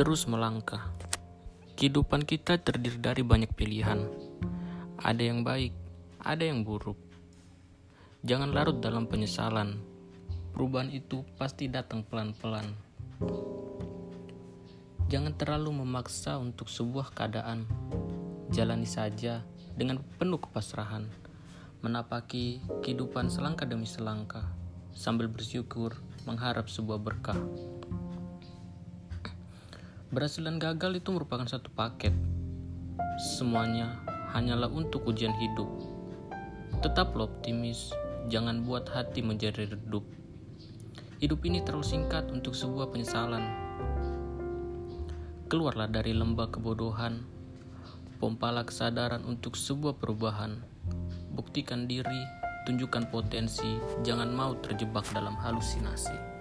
Terus melangkah. Kehidupan kita terdiri dari banyak pilihan. Ada yang baik, ada yang buruk. Jangan larut dalam penyesalan. Perubahan itu pasti datang pelan-pelan. Jangan terlalu memaksa untuk sebuah keadaan. Jalani saja dengan penuh kepasrahan. Menapaki kehidupan selangkah demi selangkah sambil bersyukur mengharap sebuah berkah. Berhasil dan gagal itu merupakan satu paket. Semuanya hanyalah untuk ujian hidup. Tetaplah optimis, jangan buat hati menjadi redup. Hidup ini terlalu singkat untuk sebuah penyesalan. Keluarlah dari lembah kebodohan, pompalah kesadaran untuk sebuah perubahan. Buktikan diri, tunjukkan potensi, jangan mau terjebak dalam halusinasi.